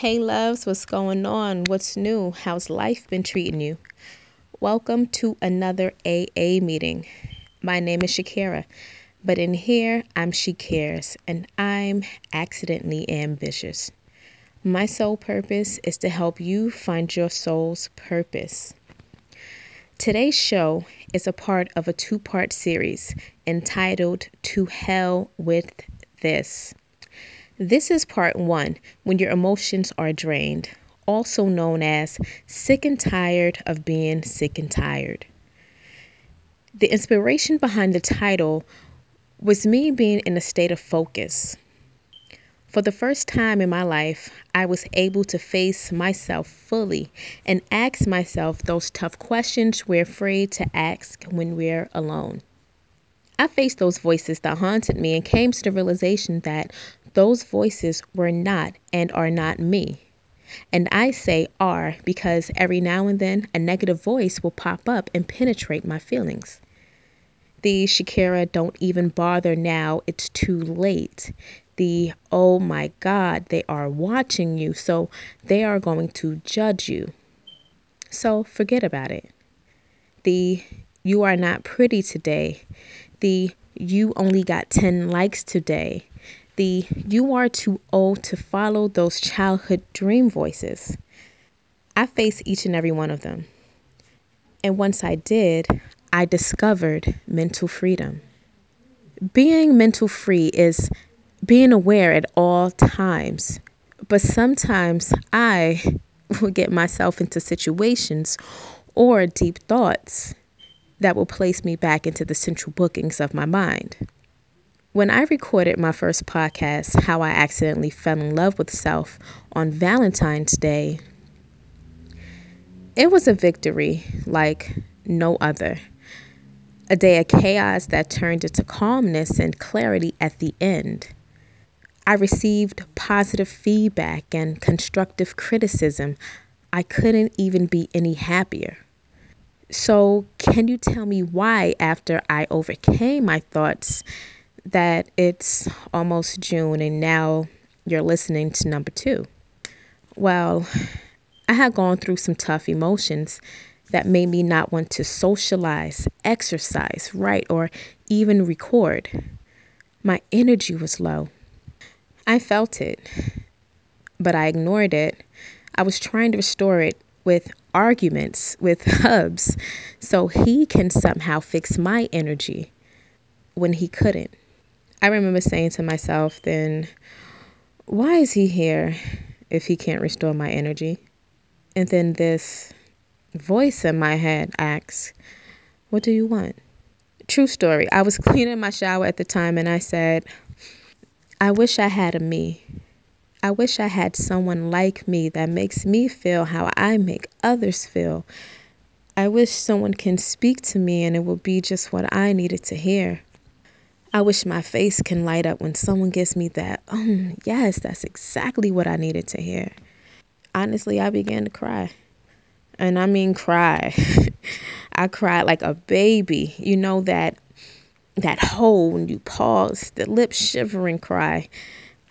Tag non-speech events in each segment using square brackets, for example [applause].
Hey, loves, what's going on? What's new? How's life been treating you? Welcome to another AA meeting. My name is Shakira, but in here, I'm She Cares, and I'm accidentally ambitious. My sole purpose is to help you find your soul's purpose. Today's show is a part of a two part series entitled To Hell with This. This is part one when your emotions are drained, also known as sick and tired of being sick and tired. The inspiration behind the title was me being in a state of focus. For the first time in my life, I was able to face myself fully and ask myself those tough questions we're afraid to ask when we're alone. I faced those voices that haunted me and came to the realization that those voices were not and are not me. And I say are because every now and then a negative voice will pop up and penetrate my feelings. The Shakira, don't even bother now, it's too late. The oh my God, they are watching you, so they are going to judge you. So forget about it. The you are not pretty today the you only got 10 likes today, the you are too old to follow those childhood dream voices. I faced each and every one of them. And once I did, I discovered mental freedom. Being mental free is being aware at all times. But sometimes I will get myself into situations or deep thoughts that will place me back into the central bookings of my mind. When I recorded my first podcast, How I Accidentally Fell in Love with Self, on Valentine's Day, it was a victory like no other. A day of chaos that turned into calmness and clarity at the end. I received positive feedback and constructive criticism. I couldn't even be any happier. So, can you tell me why, after I overcame my thoughts, that it's almost June and now you're listening to number two? Well, I had gone through some tough emotions that made me not want to socialize, exercise, write, or even record. My energy was low. I felt it, but I ignored it. I was trying to restore it with arguments with [laughs] Hubs so he can somehow fix my energy when he couldn't. I remember saying to myself then, why is he here if he can't restore my energy? And then this voice in my head asks, What do you want? True story. I was [laughs] cleaning my shower at the time and I said, I wish I had a me. I wish I had someone like me that makes me feel how I make others feel. I wish someone can speak to me and it will be just what I needed to hear. I wish my face can light up when someone gives me that, oh, yes, that's exactly what I needed to hear. Honestly, I began to cry. And I mean cry. [laughs] I cried like a baby. You know that that hole when you pause, the lip shivering cry.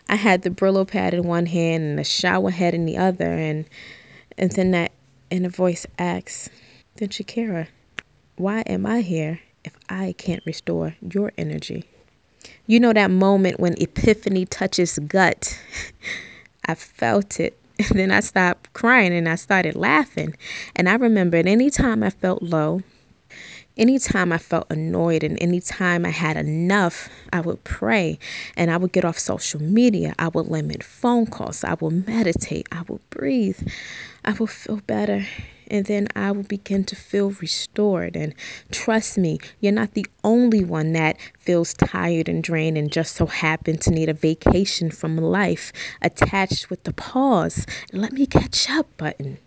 I had the Brillo pad in one hand and the shower head in the other, and and then that inner voice asks, "Then Shakira, why am I here if I can't restore your energy?" You know that moment when epiphany touches gut. [laughs] I felt it. [laughs] And then I stopped crying and I started laughing. And I remembered anytime I felt low, anytime I felt annoyed and anytime I had enough, I would pray and I would get off social media. I would limit phone calls. I would meditate. I would breathe. I would feel better. And then I will begin to feel restored. And trust me, you're not the only one that feels tired and drained and just so happen to need a vacation from life attached with the pause. Let me catch up button.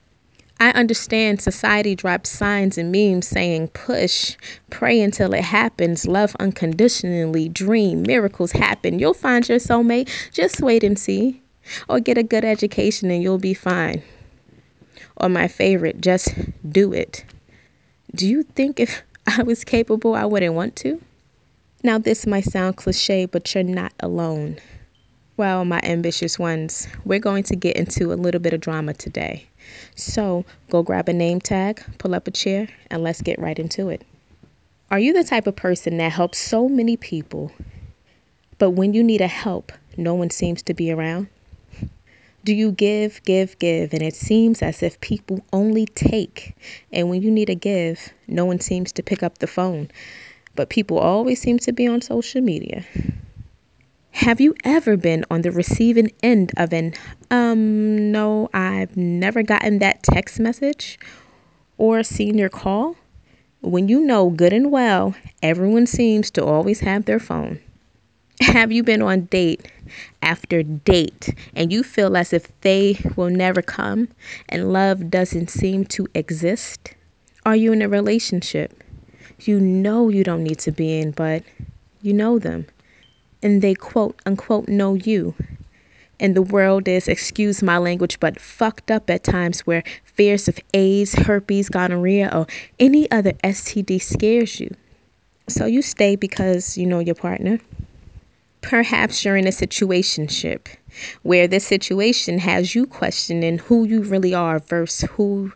I understand society drops signs and memes saying push, pray until it happens, love unconditionally, dream, miracles happen. You'll find your soulmate. Just wait and see. Or get a good education and you'll be fine. Or my favorite, just do it. Do you think if [laughs] I was capable, I wouldn't want to? Now, this might sound cliche, but you're not alone. Well, my ambitious ones, we're going to get into a little bit of drama today. So go grab a name tag, pull up a chair, and let's get right into it. Are you the type of person that helps so many people, but when you need a help, no one seems to be around? Do you give, give, give, and it seems as if people only take, and when you need a give, no one seems to pick up the phone, but people always seem to be on social media? Have you ever been on the receiving end of an, um, no, I've never gotten that text message or seen your call? When you know good and well, everyone seems to always have their phone. Have you been on date after date and you feel as if they will never come and love doesn't seem to exist? Are you in a relationship you know you don't need to be in, but you know them? And they quote unquote know you. And the world is, excuse my language, but fucked up at times where fears of AIDS, herpes, gonorrhea, or any other STD scares you. So you stay because you know your partner. Perhaps you're in a situationship where this situation has you questioning who you really are versus who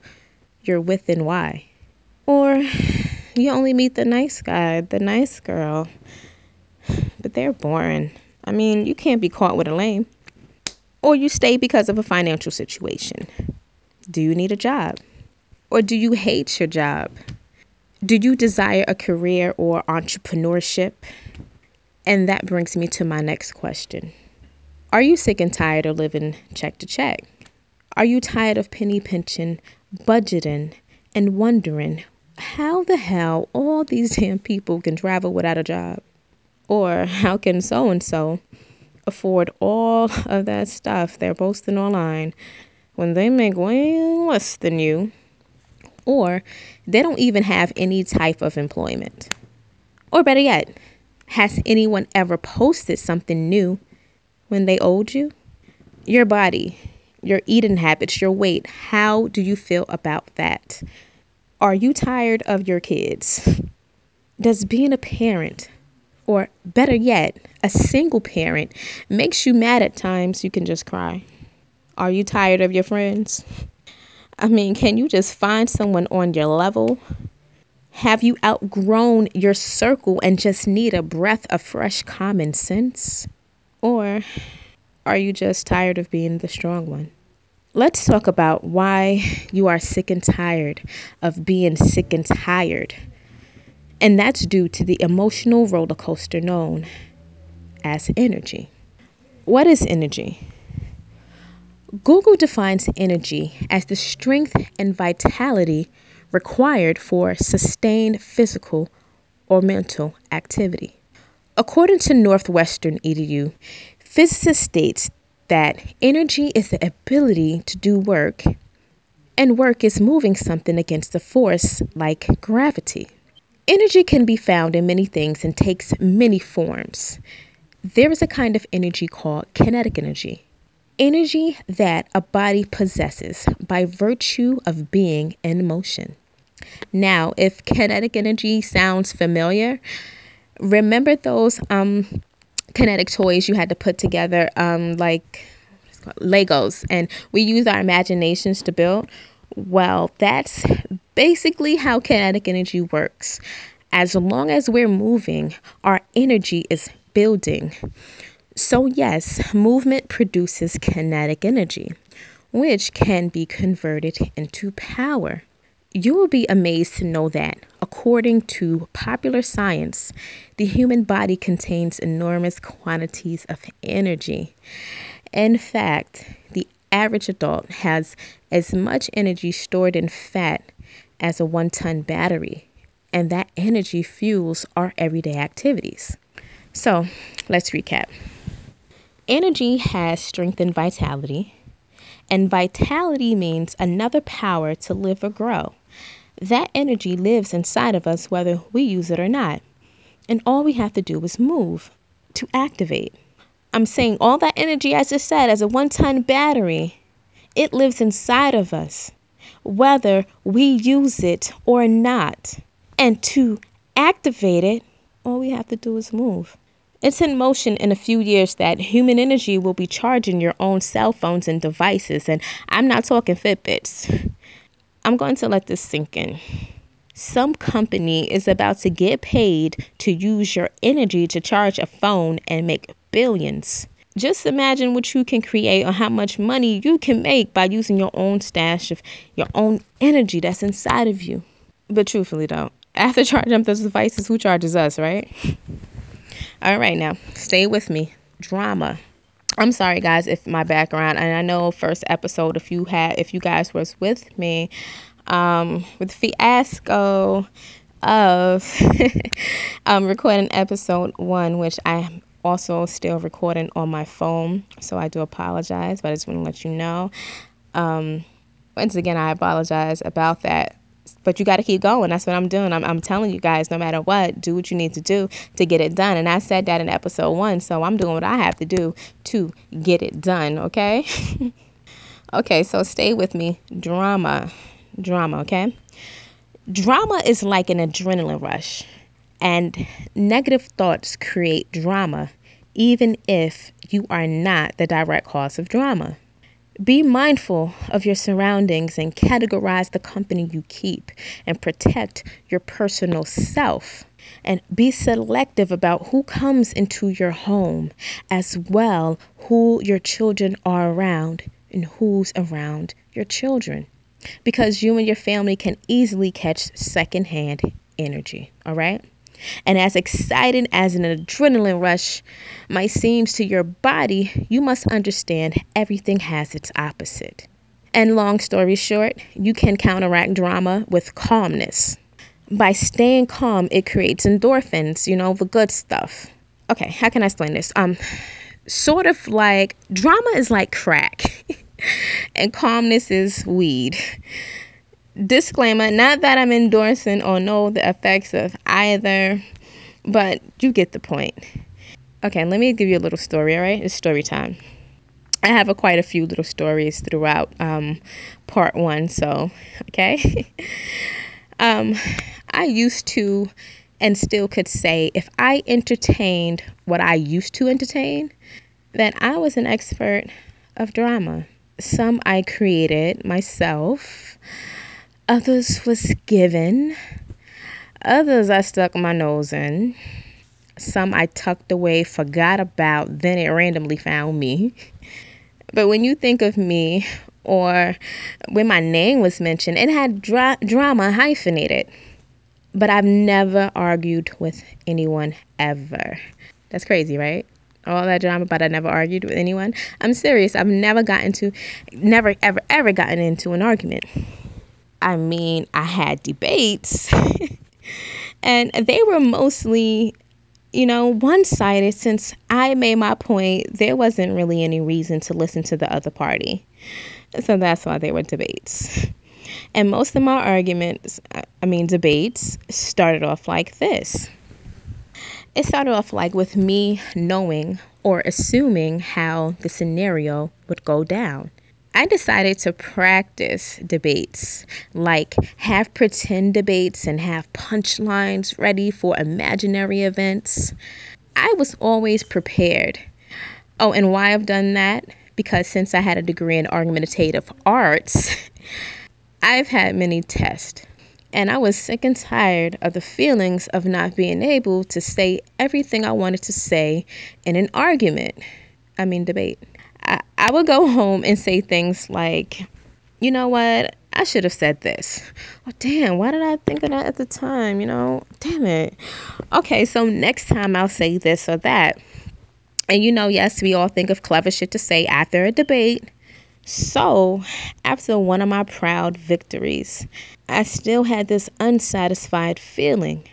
you're with and why. Or you only meet the nice guy, the nice girl, but they're boring. I mean, you can't be caught with a lame. Or you stay because of a financial situation. Do you need a job? Or do you hate your job? Do you desire a career or entrepreneurship? And that brings me to my next question Are you sick and tired of living check to check? Are you tired of penny pinching, budgeting, and wondering how the hell all these damn people can travel without a job? Or how can so and so afford all of that stuff they're posting online when they make way less than you? Or they don't even have any type of employment. Or better yet, has anyone ever posted something new when they owed you? Your body, your eating habits, your weight, how do you feel about that? Are you tired of your kids? Does being a parent or better yet, a single parent makes you mad at times, you can just cry. Are you tired of your friends? I mean, can you just find someone on your level? Have you outgrown your circle and just need a breath of fresh common sense? Or are you just tired of being the strong one? Let's talk about why you are sick and tired of being sick and tired and that's due to the emotional roller coaster known as energy. What is energy? Google defines energy as the strength and vitality required for sustained physical or mental activity. According to Northwestern EDU, physicists states that energy is the ability to do work and work is moving something against a force like gravity. Energy can be found in many things and takes many forms. There is a kind of energy called kinetic energy, energy that a body possesses by virtue of being in motion. Now, if kinetic energy sounds familiar, remember those um, kinetic toys you had to put together, um, like Legos, and we use our imaginations to build? Well, that's basically how kinetic energy works. As long as we're moving, our energy is building. So, yes, movement produces kinetic energy, which can be converted into power. You will be amazed to know that, according to popular science, the human body contains enormous quantities of energy. In fact, the average adult has as much energy stored in fat as a one ton battery, and that energy fuels our everyday activities. So let's recap energy has strength and vitality, and vitality means another power to live or grow. That energy lives inside of us whether we use it or not. And all we have to do is move to activate. I'm saying all that energy, as I said, as a one ton battery, it lives inside of us, whether we use it or not. And to activate it, all we have to do is move. It's in motion in a few years that human energy will be charging your own cell phones and devices. And I'm not talking Fitbits. I'm going to let this sink in. Some company is about to get paid to use your energy to charge a phone and make billions. Just imagine what you can create or how much money you can make by using your own stash of your own energy that's inside of you. But truthfully, though, after [laughs] charging up those devices, who charges us, right? [laughs] All right, now stay with me. Drama. I'm sorry, guys, if my background, and I know first episode, if you had, if you guys was with me, um, with the fiasco of [laughs] um, recording episode one, which I also still recording on my phone, so I do apologize, but I just want to let you know. Um, once again, I apologize about that but you got to keep going. That's what I'm doing. I'm, I'm telling you guys, no matter what, do what you need to do to get it done. And I said that in episode one, so I'm doing what I have to do to get it done, okay? [laughs] okay, so stay with me. Drama. Drama, okay? Drama is like an adrenaline rush, and negative thoughts create drama, even if you are not the direct cause of drama. Be mindful of your surroundings and categorize the company you keep and protect your personal self. And be selective about who comes into your home, as well who your children are around and who's around your children. Because you and your family can easily catch secondhand energy, all right? And as exciting as an adrenaline rush might seem to your body, you must understand everything has its opposite. And long story short, you can counteract drama with calmness. By staying calm, it creates endorphins, you know, the good stuff. Okay, how can I explain this? Um sort of like drama is like crack [laughs] and calmness is weed disclaimer not that I'm endorsing or know the effects of either, but you get the point. Okay, let me give you a little story, all right? It's story time. I have a, quite a few little stories throughout um, part one, so, okay? [laughs] um, I used to and still could say if I entertained what I used to entertain, then I was an expert of drama. Some I created myself Others was given. Others I stuck my nose in. Some I tucked away, forgot about, then it randomly found me. But when you think of me, or when my name was mentioned, it had dra- drama hyphenated. But I've never argued with anyone ever. That's crazy, right? All that drama, but I never argued with anyone. I'm serious. I've never gotten to, never, ever, ever gotten into an argument. I mean, I had debates, [laughs] and they were mostly, you know, one sided since I made my point. There wasn't really any reason to listen to the other party. So that's why they were debates. And most of my arguments, I mean, debates, started off like this. It started off like with me knowing or assuming how the scenario would go down. I decided to practice debates, like have pretend debates and have punchlines ready for imaginary events. I was always prepared. Oh, and why I've done that? Because since I had a degree in argumentative arts, [laughs] I've had many tests. And I was sick and tired of the feelings of not being able to say everything I wanted to say in an argument. I mean, debate. I, I would go [laughs] home and say things like, you know what? I should have said this. Oh, damn, why did I think of that at the time? You know, damn it. Okay, so next time I'll say this or that. And you know, yes, we all think of clever shit to say after a debate. So, after one of my proud victories, I still had this unsatisfied feeling.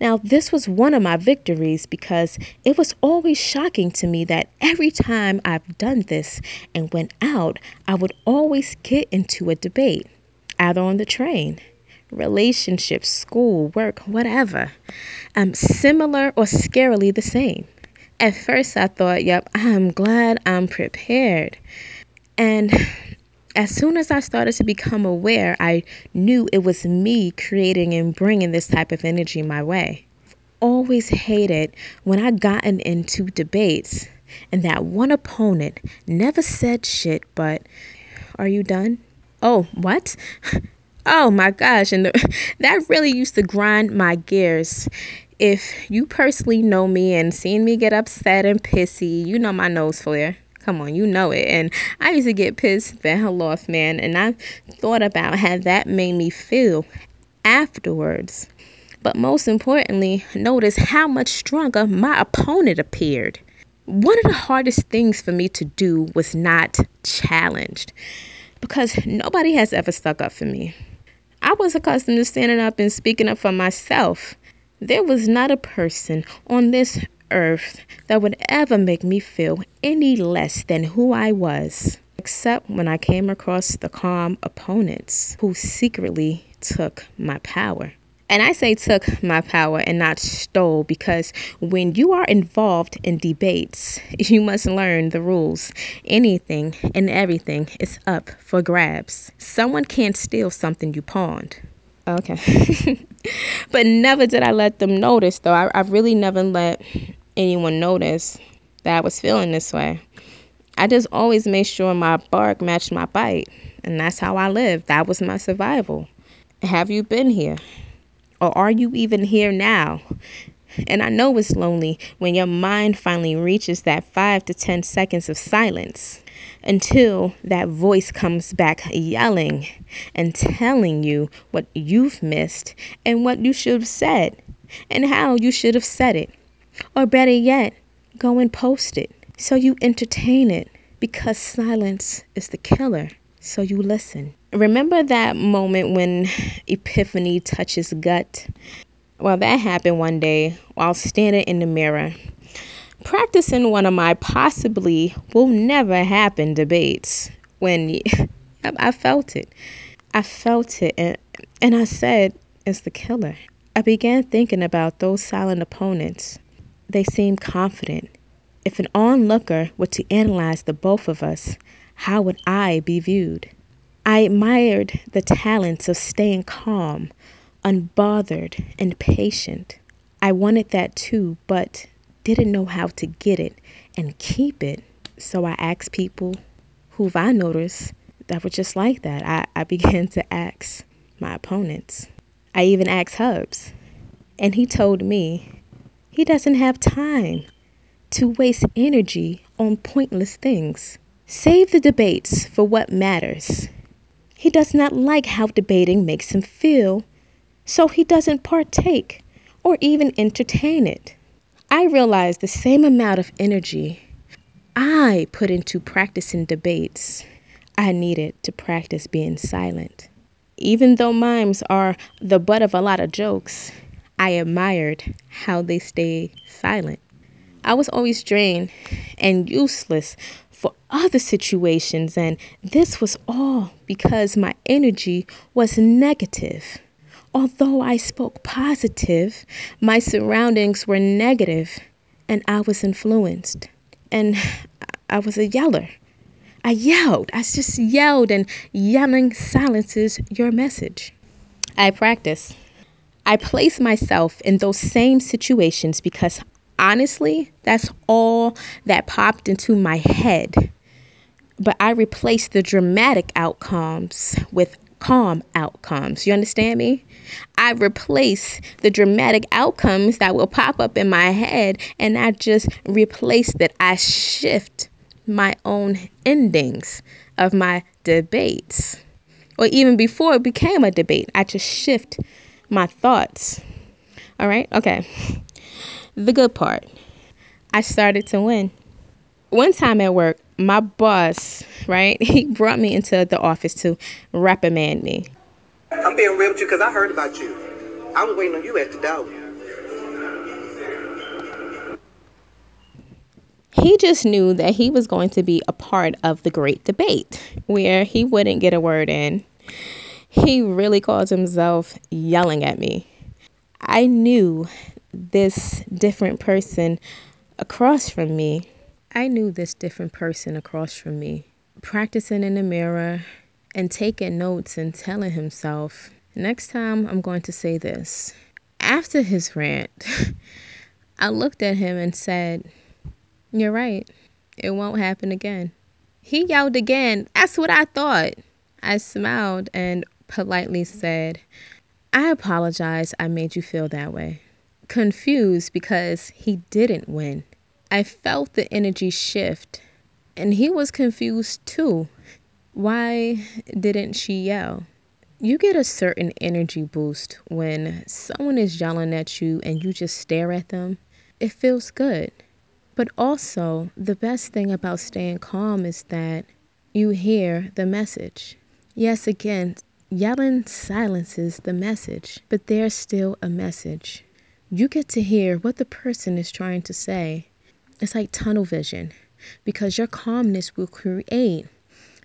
Now, this was one of my victories because it was always shocking to me that every time I've done this and went out, I would always get into a debate, either on the train, relationships, school, work, whatever. Um, similar or scarily the same. At first, I thought, yep, I'm glad I'm prepared. And as soon as I started to become aware, I knew it was me creating and bringing this type of energy my way. always hated when I gotten into debates and that one opponent never said shit but are you done? Oh, what? [laughs] Oh my gosh, and the, [laughs] that really used to grind my gears. If you personally know me and seen me get upset and pissy, you know my nose flare. Come on, you know it. And I used to get pissed the hell off, man. And I thought about how that made me feel afterwards. But most importantly, notice how much stronger my opponent appeared. One of the hardest things for me to do was not challenged because nobody has ever stuck up for me. I was accustomed to standing up and speaking up for myself. There was not a person on this earth that would ever make me feel any less than who I was, except when I came across the calm opponents who secretly took my power. And I say took my power and not stole because when you are involved in debates, [laughs] you must learn the rules. Anything and everything is up for grabs. Someone can't steal something you pawned. Oh, okay. [laughs] but never did I let them notice, though. I, I really never let anyone notice that I was feeling this way. I just always made sure my bark matched my bite. And that's how I lived. That was my survival. Have you been here? Or are you even here now? And I know it's lonely when your mind finally reaches that five to 10 seconds of silence until that voice comes back yelling and telling you what you've missed and what you should have said and how you should have said it. Or better yet, go and post it so you entertain it because silence is the killer. So you listen. Remember that moment when epiphany touches gut? Well, that happened one day while standing in the mirror, practicing one of my possibly will never happen debates. When [laughs] I felt it, I felt it, and, and I said, It's the killer. I began thinking about those silent opponents. They seemed confident. If an onlooker were to analyze the both of us, how would I be viewed? I admired the talents of staying calm, unbothered, and patient. I wanted that too, but didn't know how to get it and keep it. So I asked people who've I noticed that were just like that. I, I [laughs] began to ask my opponents. I even asked Hubs. And he told me he doesn't have time to waste energy on pointless things. Save the debates for what matters. He does not like how debating makes him feel, so he doesn't partake or even entertain it. I realized the same amount of energy I put into practicing debates, I needed to practice being silent. Even though mimes are the butt of a lot of jokes, I admired how they stay silent. I was always drained and useless for other situations, and this was all because my energy was negative. Although I spoke positive, my surroundings were negative, and I was influenced. And [sighs] I was a yeller. I yelled. I just yelled, and yelling silences your message. I practice. I place myself in those same situations because honestly, that's all that popped into my head. But I replaced the dramatic outcomes with calm outcomes. You understand me? I replace the dramatic outcomes that will pop up in my head and I just replace that. I shift my own endings of my debates. Or even before it became a debate, I just shift my thoughts. All right? Okay. The good part I started to win. One time at work, my boss, right, [laughs] he brought me into the office to reprimand me. I'm being real with you because I heard about you. I was waiting on you at the door. He just knew that he was going to be a part of the great debate where he wouldn't get a word in. He really called himself yelling at me. I knew this different person across from me. I knew this different person across from me, practicing in the mirror and taking notes and telling himself, next time I'm going to say this. After his rant, [laughs] I looked at him and said, You're right. It won't happen again. He yelled again, That's what I thought. I smiled and politely said, I apologize I made you feel that way. Confused because he didn't win. I felt the energy shift, and he was confused too. Why didn't she yell? You get a certain energy boost when someone is yelling at you and you just stare at them. It feels good. But also, the best thing about staying calm is that you hear the message. Yes, again, yelling silences the message, but there's still a message. You get to hear what the person is trying to say. It's like tunnel vision because your calmness will create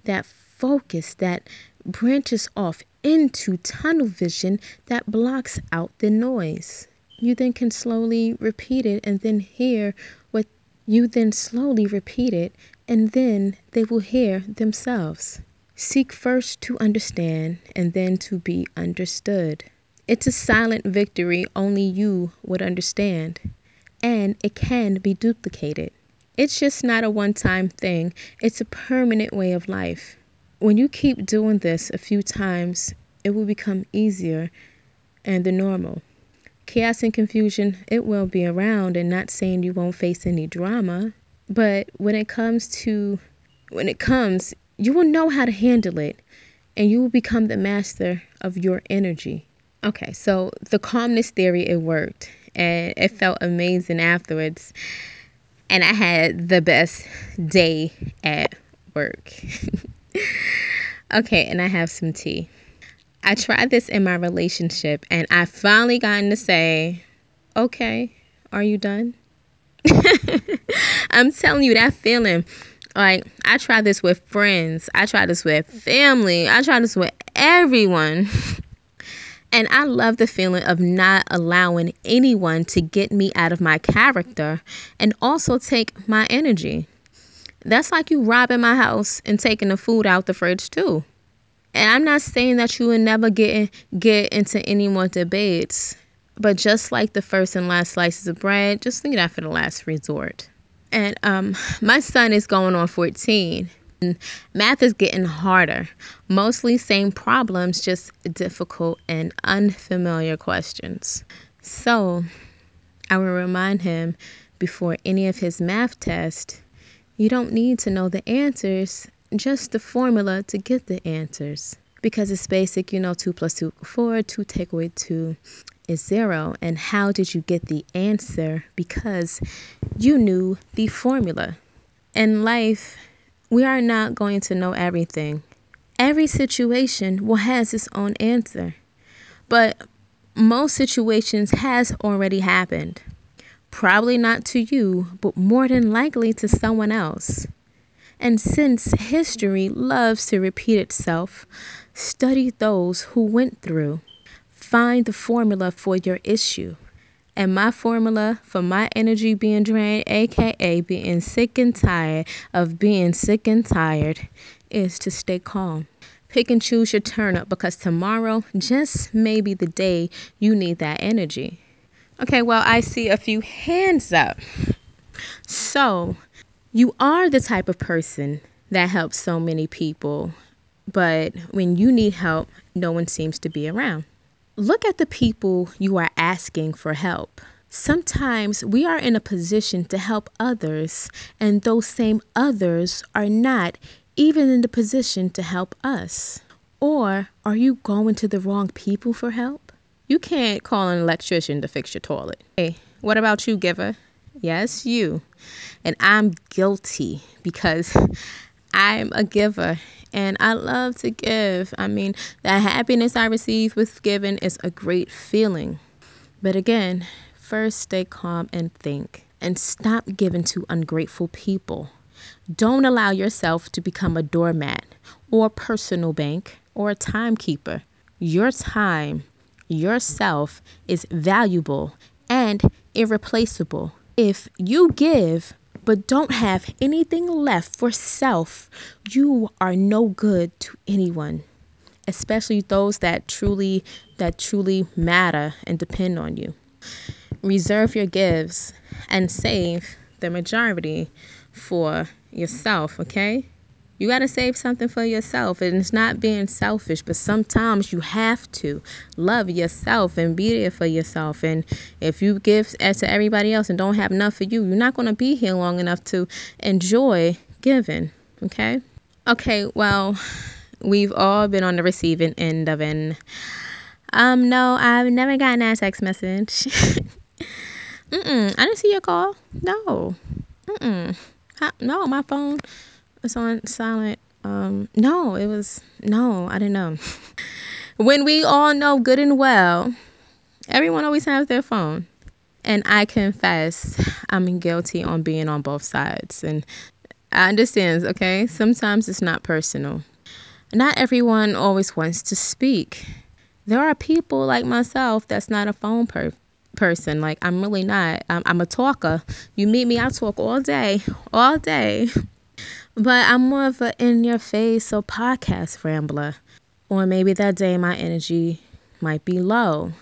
that focus that branches off into tunnel vision that blocks out the noise. You then can slowly repeat it and then hear what you then slowly repeat it and then they will hear themselves. Seek first to understand and then to be understood. It's a silent victory only you would understand, and it can be duplicated. It's just not a one time thing, it's a permanent way of life. When you keep doing this a few times, it will become easier and the normal. Chaos and confusion, it will be around and not saying you won't face any drama, but when it comes to when it comes, you will know how to handle it and you will become the master of your energy. Okay, so the calmness theory it worked and it felt amazing afterwards. And I had the best day at work. [laughs] okay, and I have some tea. I tried this in my relationship and I finally gotten to say, okay, are you done? [laughs] I'm telling you that feeling. Like I tried this with friends. I tried this with family. I tried this with everyone. [laughs] And I love the feeling of not allowing anyone to get me out of my character and also take my energy. That's like you robbing my house and taking the food out the fridge too. And I'm not saying that you will never get get into any more debates, but just like the first and last slices of bread, just leave that for the last resort. And um, my son is going on 14. Math is getting harder. Mostly same problems, just difficult and unfamiliar questions. So I will remind him before any of his math tests you don't need to know the answers, just the formula to get the answers. Because it's basic, you know, 2 plus 2 4, 2 take away 2 is 0. And how did you get the answer? Because you knew the formula. In life, we are not going to know everything. Every situation will has its own answer. But most situations has already happened. Probably not to you, but more than likely to someone else. And since history loves to repeat itself, study those who went through. Find the formula for your issue. And my formula for my energy being drained, aka being sick and tired of being sick and tired, is to stay calm. Pick and choose your turn up because tomorrow just may be the day you need that energy. Okay, well, I see a few hands up. So, you are the type of person that helps so many people, but when you need help, no one seems to be around. Look at the people you are asking for help. Sometimes we are in a position to help others, and those same others are not even in the position to help us. Or are you going to the wrong people for help? You can't call an electrician to fix your toilet. Hey, what about you, giver? Yes, you. And I'm guilty because [laughs] I'm a giver and I love to give. I mean, the happiness I receive with giving is a great feeling. But again, first stay calm and think and stop giving to ungrateful people. Don't allow yourself to become a doormat or personal bank or a timekeeper. Your time yourself is valuable and irreplaceable. If you give but don't have anything left for self, you are no good to anyone. especially those that truly that truly matter and depend on you. Reserve your gifts and save the majority for yourself, okay? You got to save something for yourself. And it's not being selfish, but sometimes you have to love yourself and be there for yourself. And if you give as to everybody else and don't have enough for you, you're not going to be here long enough to enjoy giving. Okay? Okay, well, we've all been on the receiving end of an. Um, no, I've never gotten a text message. [laughs] Mm-mm, I didn't see your call. No. Mm-mm. No, my phone it's on silent. Um, no, it was no, I didn't know. [laughs] when we all know good and well, everyone always has their phone. And I confess I'm guilty on being on both sides. And I understand, okay? Sometimes it's not personal. Not everyone always wants to speak. There are people like myself that's not a phone per- person. Like, I'm really not. I'm, I'm a talker. You meet me, I talk all day, all day. [laughs] But I'm more of a in your face or podcast rambler. Or maybe that day my energy might be low.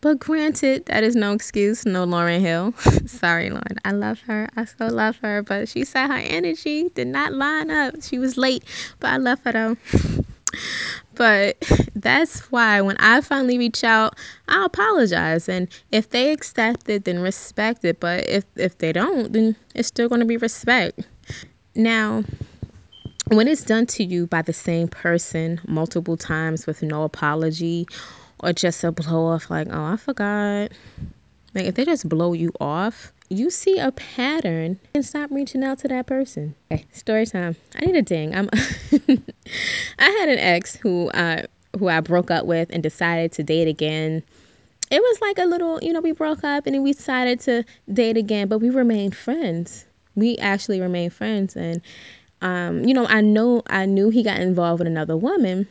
But granted, that is no excuse, no Lauryn Hill. [laughs] Sorry, Lauren. I love her. I so love her. But she said her energy did not line up. She was late, but I love her though. [laughs] but that's why when I finally reach out, I'll apologize. And if they accept it, then respect it. But if, if they don't, then it's still going to be respect. Now, when it's done to you by the same person multiple times with no apology or just a blow off, like, oh, I forgot. Like, if they just blow you off, you see a pattern and stop reaching out to that person. Okay, story time. I need a ding. I'm [laughs] I had an ex who uh who I broke up with and decided to date again. It was like a little, you know, we broke up and then we decided to date again, but we remained friends we actually remained friends and um, you know, I know I knew he got involved with another woman.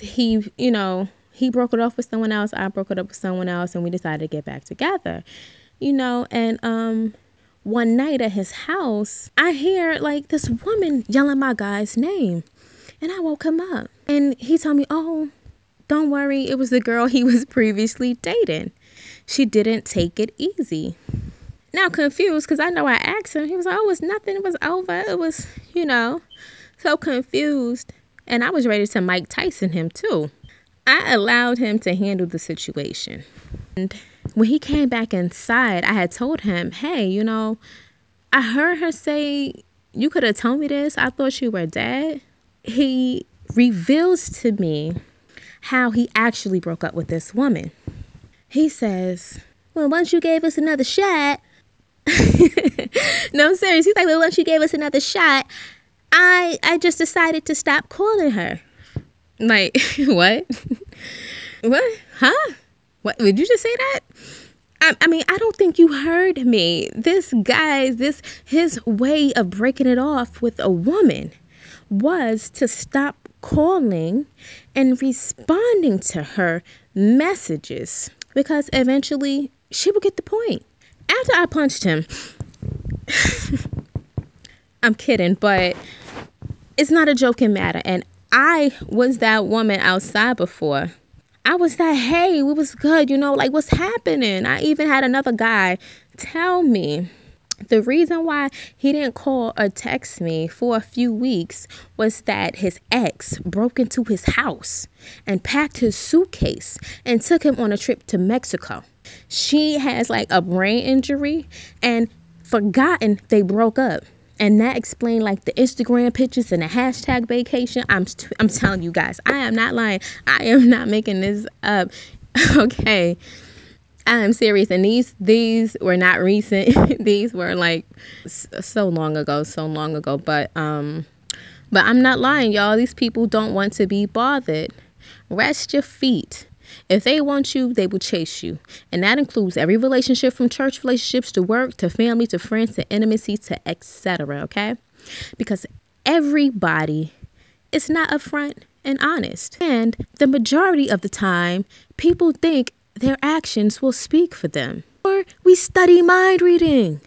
He, you know, he broke it off with someone else. I broke it up with someone else, and we decided to get back together. You know, and um, one night at his house, I hear like this woman yelling my guy's name, and I woke him up, and he told me, "Oh, don't worry, it was the girl he [laughs] was previously dating. She didn't take it easy." Now confused because I know I asked him. He was like, oh, it was nothing. It was over. It was, you know, so confused. And I was ready to Mike Tyson him too. I allowed him to handle the situation. And when he came back inside, I had told him, hey, you know, I heard her say, you could have told me this. I thought you were dead. He reveals to me how he actually broke up with this woman. He says, well, once you gave us another shot, [laughs] no, I'm serious. He's like, well, once she gave us another shot, I I just decided to stop calling her. Like, [laughs] what? [laughs] what? Huh? What? Did you just say that? I, I mean, I don't think you heard me. This guy, this his way of breaking it off with a woman was to stop calling and responding to her messages because eventually she would get the point after I punched him, [laughs] I'm kidding, but it's not a joking matter. And I was that woman outside before. I was that, hey, we was good, you know, like what's happening? I even had another guy tell me the reason why he didn't call or text me for a few weeks was that his ex broke into his house and packed his suitcase and took him on a trip to Mexico. She has like a brain injury and forgotten they broke up. And that explained like the Instagram pictures and the hashtag vacation. I'm t- I'm telling you guys, I am not lying. I am not making this up. [laughs] okay. I am serious, and these these were not recent. [laughs] these were like so long ago, so long ago. But um, but I'm not lying, y'all. These people don't want to be bothered. Rest your feet. If they want you, they will chase you. And that includes every relationship from church relationships to work to family to friends to intimacy to etc. Okay? Because everybody is not upfront and honest. And the majority of the time, people think their actions will speak for them. Or we study mind reading.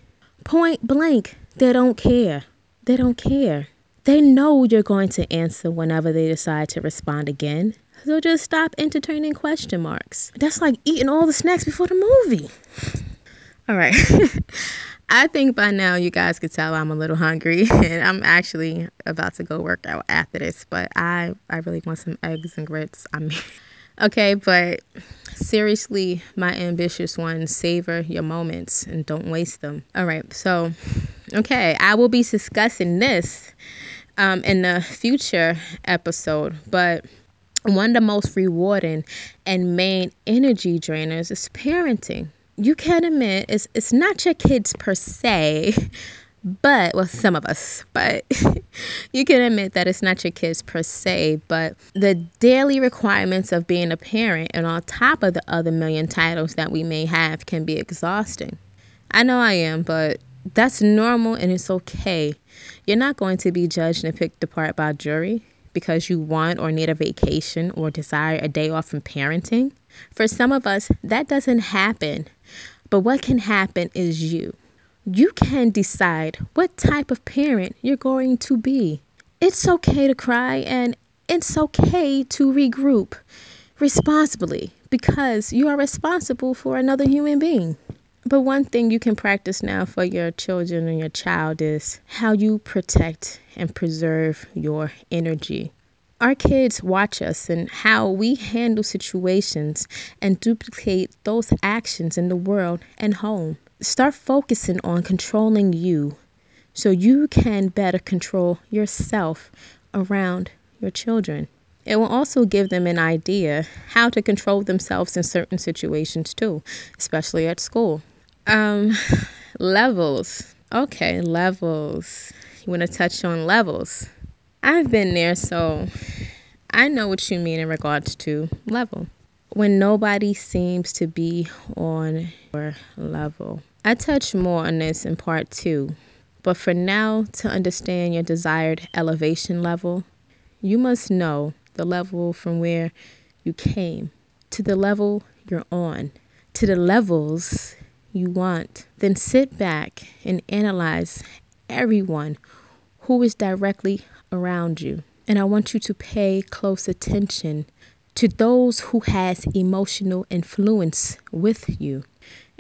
Point blank, they don't care. They don't care. They know you're going to answer whenever they decide to respond again. So just stop entertaining question marks. That's like eating all the snacks before the movie. All right. [laughs] I think by now you guys could tell I'm a little hungry [laughs] and I'm actually about to go work out after this, but I I really want some eggs and grits. I mean Okay, but seriously, my ambitious ones, savor your moments and don't waste them. All right, so, okay, I will be discussing this um, in the future episode, but one of the most rewarding and main energy drainers is parenting. You can't admit it's, it's not your kids per se, [laughs] but well some of us but [laughs] you can admit that it's not your kids per se but the daily requirements of being a parent and on top of the other million titles that we may have can be exhausting. I know i am but that's normal and it's okay. You're not going to be judged and picked apart by jury because you want or need a vacation or desire a day off from parenting. For some of us that doesn't happen. But what can happen is you you can decide what type of parent you're going to be. It's okay to cry and it's okay to regroup responsibly because you are responsible for another human being. But one thing you can practice now for your children and your child is how you protect and preserve your energy. Our kids watch us and how we handle situations and duplicate those actions in the world and home start focusing on controlling you so you can better control yourself around your children. It will also give them an idea how to control themselves in certain situations too, especially at school. Um, [sighs] levels. Okay, levels. You want to touch on levels? I've been there, so I know what you mean in regards to level. When nobody seems to be on your level. I touch more on this in part two, but for now, to understand your desired elevation level, you must know the level from where you came to the level you're on, to the levels you want. Then sit back and analyze everyone who is directly around you. And I want you to pay close attention to those who has emotional influence with you.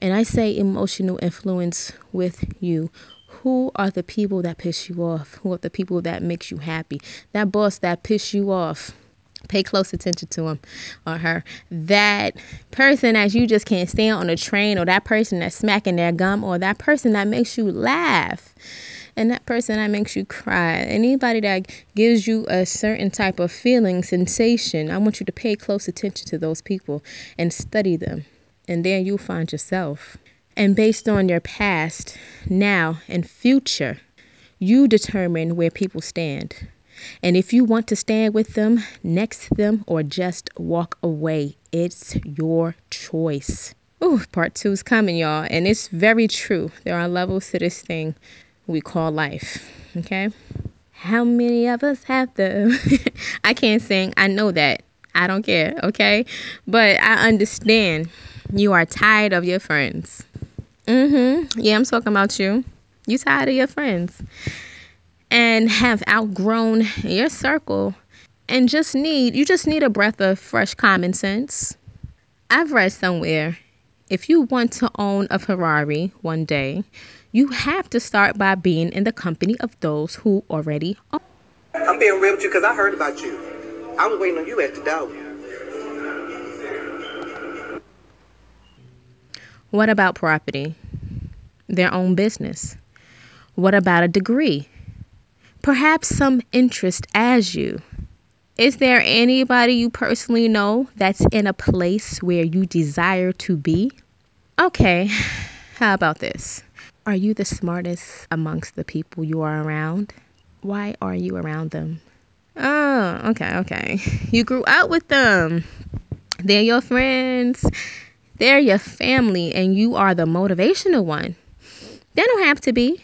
And I say emotional influence with you. Who are the people that piss you off? Who are the people that makes you happy? That boss that piss you off. Pay close attention to him or her. That person that you just can't stand on a train, or that person that's smacking their gum, or that person that makes you laugh and that person that makes you cry, anybody that gives you a certain type of feeling, sensation, I want you to pay close attention to those people and study them and there you'll find yourself. And based on your past, now, and future, you determine where people stand. And if you want to stand with them, next to them, or just walk away, it's your choice. Ooh, part two is coming, y'all. And it's very true. There are levels to this thing we call life. Okay? How many of us have them? [laughs] I can't sing. I know that. I don't care. Okay? But I understand you are tired of your friends. Mm-hmm. Yeah, I'm talking about you. You tired of your friends. And have outgrown your circle and just need you just need a breath of fresh common sense. I've read somewhere if you want to own a Ferrari one day, you have to start by being in the company of those who already own. I'm being real with you because I heard about you. I was waiting on you at the door. What about property? Their own business? What about a degree? Perhaps some interest as you. Is there anybody you personally know that's in a place where you desire to be? Okay, [laughs] how about this? Are you the smartest amongst the people you are around? Why are you around them? Oh, okay, okay. You grew up with them. They're your friends. They're your family and you are the motivational one. They don't have to be.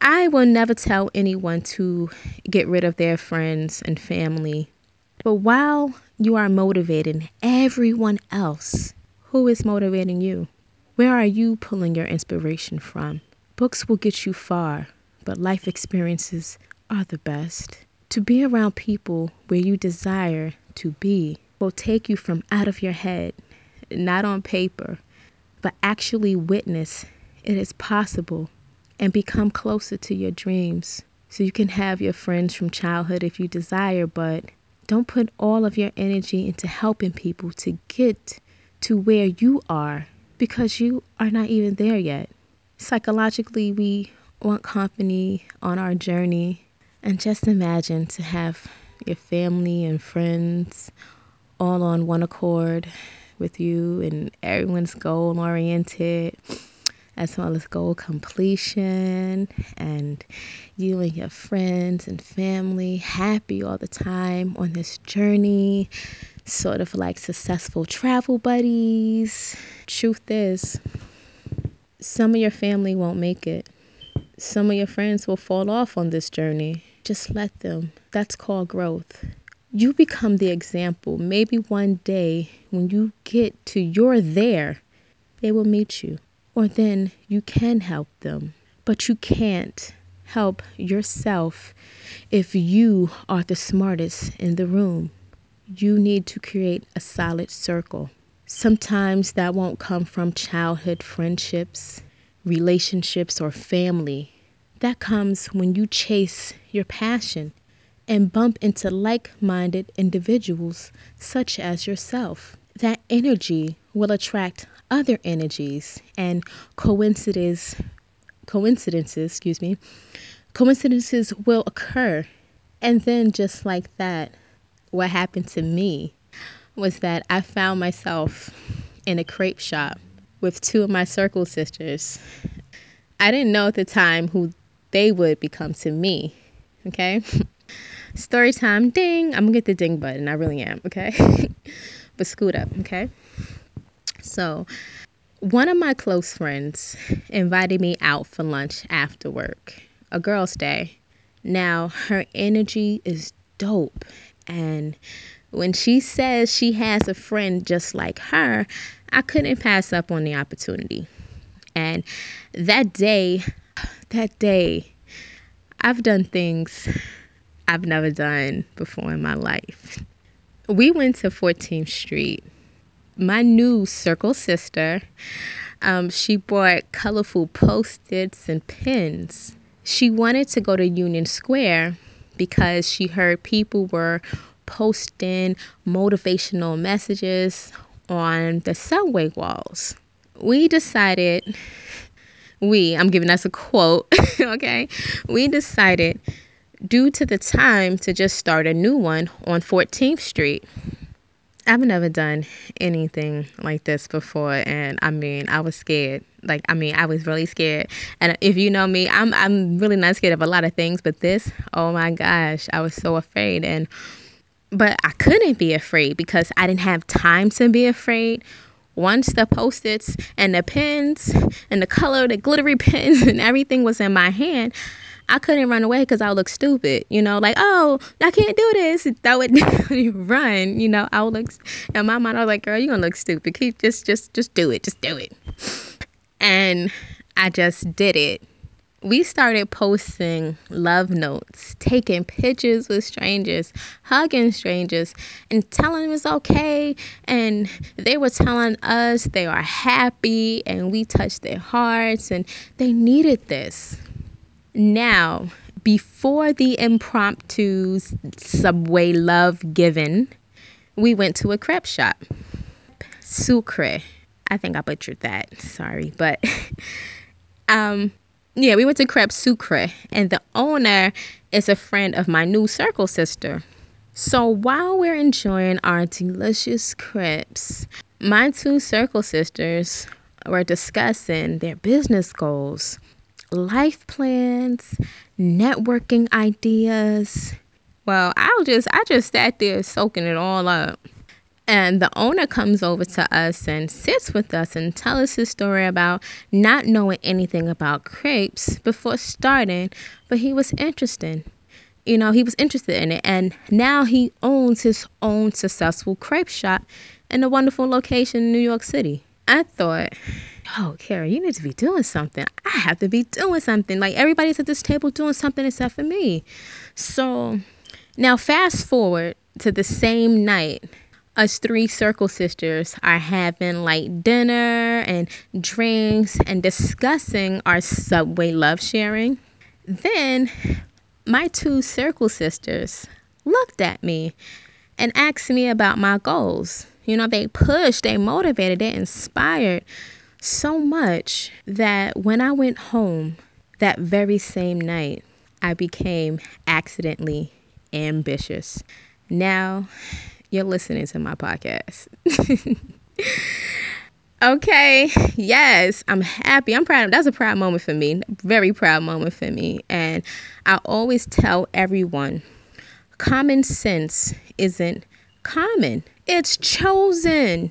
I will never tell anyone to get rid of their friends and family. But while you are motivating everyone else, who is motivating you? Where are you pulling your inspiration from? Books will get you far, but life experiences are the best. To be around people where you desire to be will take you from out of your head, not on paper, but actually witness it is possible and become closer to your dreams. So you can have your friends from childhood if you desire, but don't put all of your energy into helping people to get to where you are because you are not even there yet. Psychologically, we want company on our journey. And just imagine to have your family and friends all on one accord with you and everyone's goal oriented as well as goal completion and you and your friends and family happy all the time on this journey sort of like successful travel buddies. Truth is some of your family won't make it. Some of your friends will fall off on this journey. Just let them. That's called growth you become the example maybe one day when you get to your there they will meet you or then you can help them. But you can't help yourself if you are the smartest in the room. You need to create a solid circle. Sometimes that won't come from childhood friendships, relationships, or family. That comes when you chase your passion and bump into like minded individuals such as yourself. That energy will attract other energies and coincidences coincidences excuse me coincidences will occur. And then just like that what happened to me was that i found myself in a crepe shop with two of my circle sisters. I didn't know at the time who they would become to me okay [laughs] story time ding i'm gonna get the ding button i really am okay [laughs] but scoot up okay so, one of my close friends invited me out for lunch after work, a girl's day. Now, her energy is dope. And when she says she has a friend just like her, I couldn't pass up on the opportunity. And that day, that day, I've done things I've never done before in my life. We went to 14th Street my new circle sister, um, she bought colorful post-its and pins. She wanted to go to Union Square because she heard people were posting motivational messages on the subway walls. We decided, we, I'm giving us a quote, [laughs] okay? We decided, due to the time, to just start a new one on 14th Street. I've never done anything like this before and I mean I was scared. Like I mean I was really scared. And if you know me, I'm I'm really not scared of a lot of things, but this, oh my gosh, I was so afraid and but I couldn't be afraid because I didn't have time to be afraid. Once the post-its and the pens and the color, the glittery [laughs] pens and everything was in my hand, I couldn't run away because I would look stupid, you know, like, oh, I can't do this. That would [laughs] run, you know, I would look, and my mind, I was like, girl, you're going to look stupid. Keep, just, just, just do it. Just do it. And I just did it. We started posting love notes, taking pictures with strangers, hugging strangers, and telling them it's okay. And they were telling us they are happy, and we touched their hearts, and they needed this now, before the impromptu subway love given, we went to a crepe shop. Sucre. I think I butchered that. Sorry, but [laughs] um yeah, we went to Crepe Sucre and the owner is a friend of my new circle sister. So while we're enjoying our delicious crepes, my two circle sisters were discussing their business goals life plans, networking ideas. Well, I'll just I just sat there soaking it all up. And the owner comes over to us and sits with us and tells us his story about not knowing anything about crepes before starting, but he was interested. You know, he was interested in it. And now he owns his own successful crepe shop in a wonderful location in New York City. I thought, oh, Carrie, you need to be doing something. I have to be doing something. Like everybody's at this table doing something except for me. So now, fast forward to the same night. us three circle sisters are having like dinner and drinks and discussing our subway love sharing. Then my two circle sisters looked at me and asked me about my goals. You know, they pushed, they motivated, they inspired so much that when I went home that very same night, I became accidentally ambitious. Now you're listening to my podcast. [laughs] okay, yes, I'm happy. I'm proud. That's a proud moment for me. Very proud moment for me. And I always tell everyone common sense isn't common, it's chosen.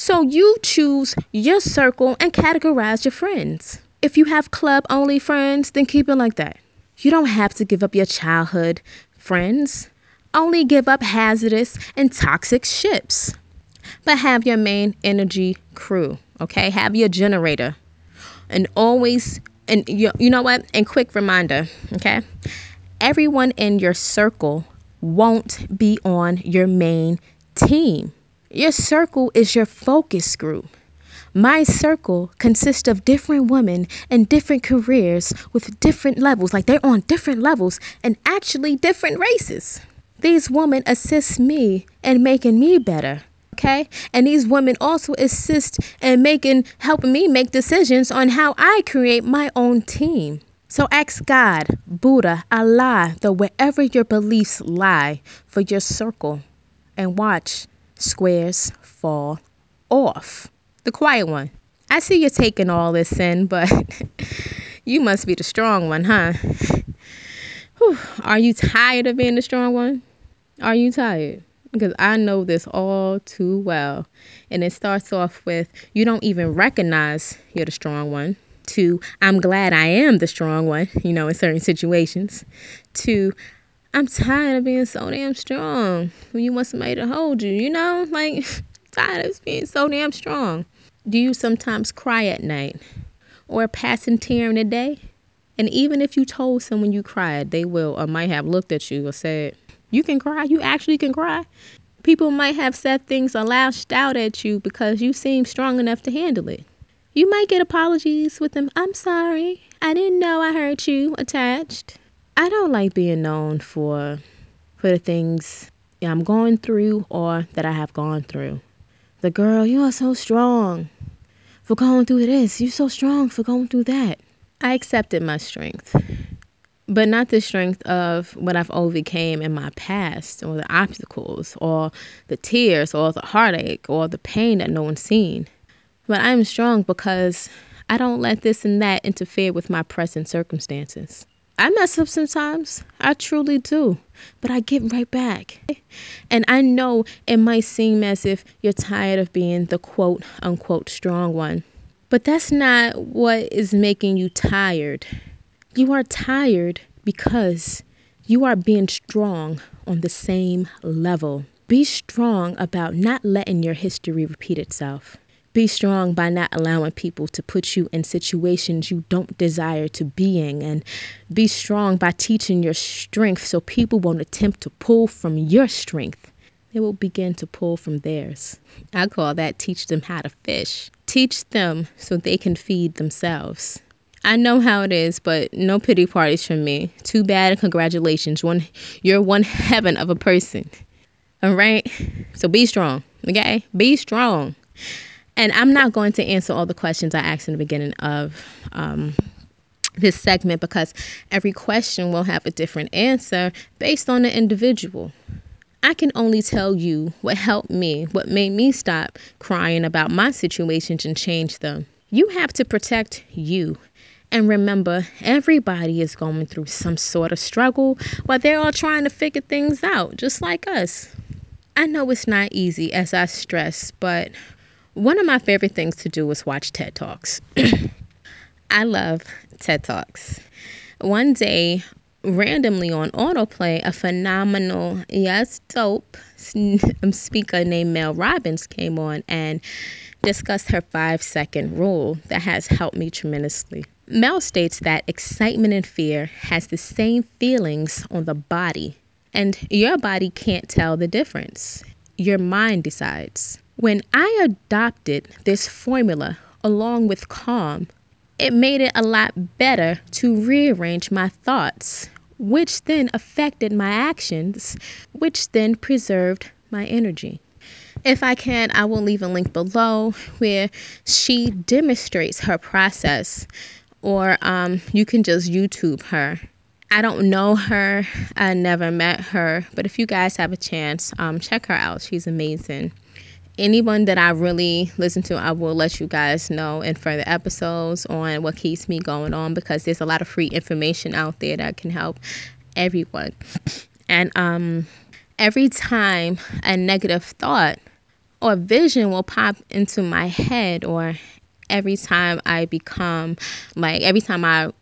So you choose your circle and categorize your friends. If you have club only friends, then keep it like that. You don't have to give up your childhood friends. Only give up hazardous and toxic ships. But have your main energy crew, okay? Have your generator. And always, and you, you know what? And quick reminder, okay? Everyone in your circle won't be on your main team. Your circle is your focus group. My circle consists of different women in different careers with different levels, like they're on different levels and actually different races. These women assist me in making me better. Okay? And these women also assist in making helping me make decisions on how I create my own team. So ask God, Buddha, Allah, the wherever your beliefs lie for your circle and watch squares fall off. The quiet one. I see you're taking all this in, but [laughs] you must be the strong one, huh? Whew. Are you tired of being the strong one? Are you tired? Because I know this all too well. And it starts off with you don't even recognize you're the strong one. To I'm glad I am the strong one, you know, in certain situations. To I'm tired of being so damn strong when you want somebody to hold you, you know? Like, [laughs] tired of being so damn strong. Do you sometimes cry at night or a passing tear in the day? And even if you told someone you cried, they will or might have looked at you or said, You can cry. You actually can cry. People might have said things or lashed out at you because you seem strong enough to handle it. You might get apologies with them, I'm sorry. I didn't know I hurt you attached. I don't like being known for for the things I'm going through or that I have gone through. The girl, you are so strong for going through this. You're so strong for going through that. I accepted my strength, but not the strength of what I've overcame in my past or the obstacles or the tears or the heartache or the pain that no one's seen. But I'm strong because I don't let this and that interfere with my present circumstances. I mess up sometimes. I truly do. But I get right back. And I know it might seem as if you're tired of being the quote unquote strong one. But that's not what is making you tired. You are tired because you are being strong on the same level. Be strong about not letting your history repeat itself. Be strong by not allowing people to put you in situations you don't desire to be in. And be strong by teaching your strength so people won't attempt to pull from your strength. They will begin to pull from theirs. I call that teach them how to fish. Teach them so they can feed themselves. I know how it is, but no pity parties from me. Too bad and congratulations. One you're one heaven of a person. All right? So be strong. Okay? Be strong. And I'm not going to answer all the questions I asked in the beginning of um, this segment because every question will have a different answer based on the individual. I can only tell you what helped me, what made me stop crying about my situations and change them. You have to protect you. And remember, everybody is going through some sort of struggle while they're all trying to figure things out, just like us. I know it's not easy, as I stress, but one of my favorite things to do is watch TED Talks. [clears throat] I love TED Talks. One day, randomly on autoplay, a phenomenal, yes, dope um, speaker named Mel Robbins came on and discussed her five second rule that has helped me tremendously. Mel states that excitement and fear has the same feelings on the body, and your body can't tell the difference. your mind decides. When I adopted this formula along with calm, it made it a lot better to rearrange my thoughts, which then affected my actions, which then preserved my energy. If I can, I will leave a link below where she demonstrates her process, or um, you can just YouTube her. I don't know her, I never met her, but if you guys have a chance, um, check her out. She's amazing. Anyone that I really listen to, I will let you guys know in further episodes on what keeps me going on because there's a lot of free information out there that can help everyone. And um, every time a negative thought or vision will pop into my head or every time I become like every time I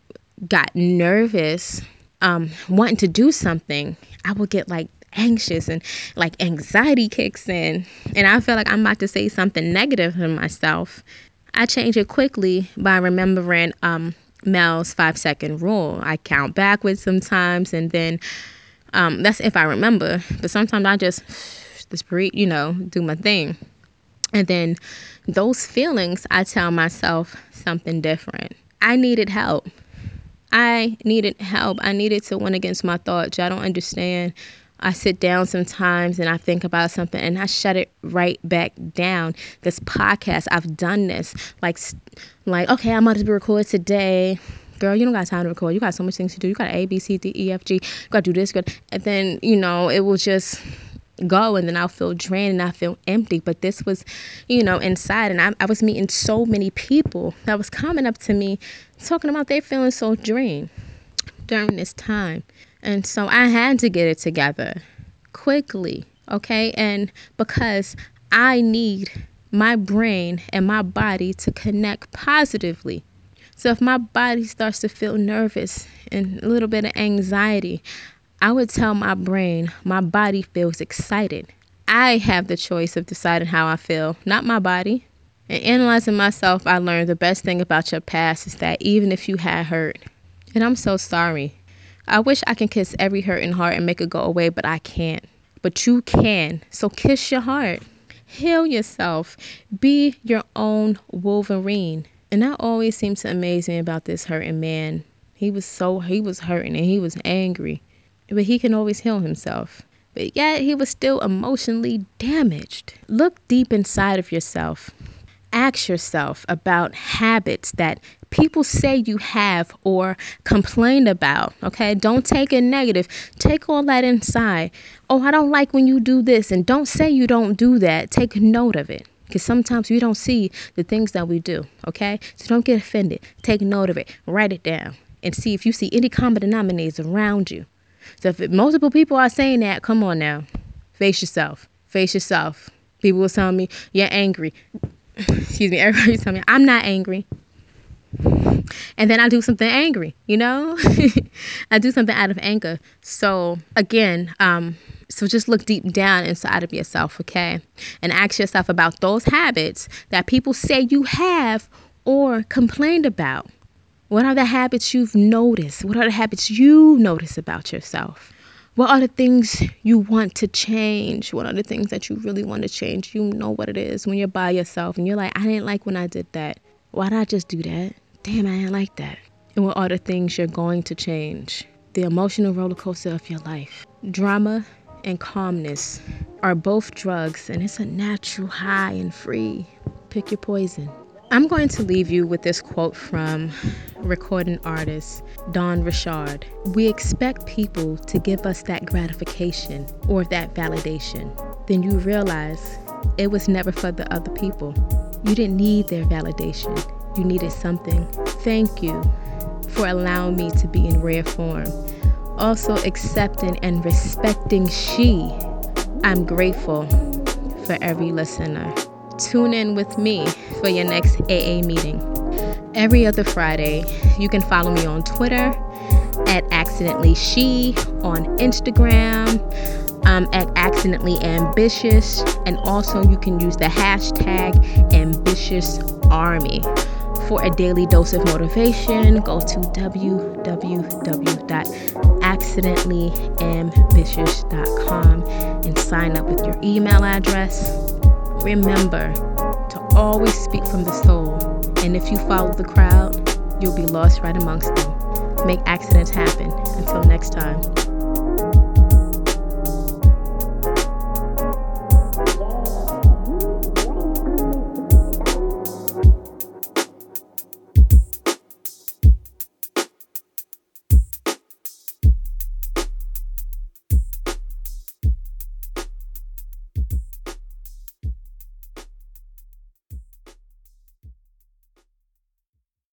got nervous um wanting to do something, I would get like anxious and like anxiety kicks in and I feel like I'm about to say something negative to myself. I change it quickly by remembering um Mel's 5 second rule. I count backwards sometimes and then um that's if I remember, but sometimes I just just breathe, you know, do my thing. And then those feelings, I tell myself something different. I needed help. I needed help. I needed to win against my thoughts. I don't understand. I sit down sometimes and I think about something and I shut it right back down. This podcast, I've done this. Like, like okay, I'm about to record today. Girl, you don't got time to record. You got so much things to do. You got A, B, C, D, E, F, G. You got to do this. Good. And then, you know, it will just go and then I'll feel drained and I feel empty. But this was, you know, inside and I, I was meeting so many people that was coming up to me talking about they feeling so drained during this time. And so I had to get it together quickly, okay? And because I need my brain and my body to connect positively. So if my body starts to feel nervous and a little bit of anxiety, I would tell my brain my body feels excited. I have the choice of deciding how I feel, not my body. In analyzing myself, I learned the best thing about your past is that even if you had hurt, and I'm so sorry, I wish I can kiss every hurting heart and make it go away, but I can't. But you can. So kiss your heart. Heal yourself. Be your own Wolverine. And that always seems to amaze me about this hurting man. He was so, he was hurting and he was angry but he can always heal himself. But yet he was still emotionally damaged. Look deep inside of yourself. Ask yourself about habits that people say you have or complain about. Okay, don't take it negative. Take all that inside. Oh, I don't like when you do this, and don't say you don't do that. Take note of it because sometimes we don't see the things that we do. Okay, so don't get offended. Take note of it. Write it down and see if you see any common denominators around you. So if multiple people are saying that, come on now, face yourself. Face yourself. People will tell me you're angry. [laughs] Excuse me. Everybody's telling me I'm not angry. And then I do something angry, you know? [laughs] I do something out of anger. So again, um, so just look deep down inside of yourself, okay? And ask yourself about those habits that people say you have or complained about. What are the habits you've noticed? What are the habits you notice about yourself? What are the things you want to change? What are the things that you really want to change? You know what it is when you're by yourself and you're like, I didn't like when I did that. Why did I just do that? Damn, I didn't like that. And what are the things you're going to change? The emotional roller coaster of your life. Drama and calmness are both drugs, and it's a natural high and free. Pick your poison. I'm going to leave you with this quote from recording artist Don Richard. We expect people to give us that gratification or that validation. Then you realize it was never for the other people. You didn't need their validation, you needed something. Thank you for allowing me to be in rare form. Also, accepting and respecting she. I'm grateful for every listener. Tune in with me for your next AA meeting. Every other Friday, you can follow me on Twitter at accidentally she, on Instagram um, at accidentally ambitious, and also you can use the hashtag ambitious army. For a daily dose of motivation, go to www accidentlyambitious.com and sign up with your email address. Remember to always speak from the soul, and if you follow the crowd, you'll be lost right amongst them. Make accidents happen. Until next time.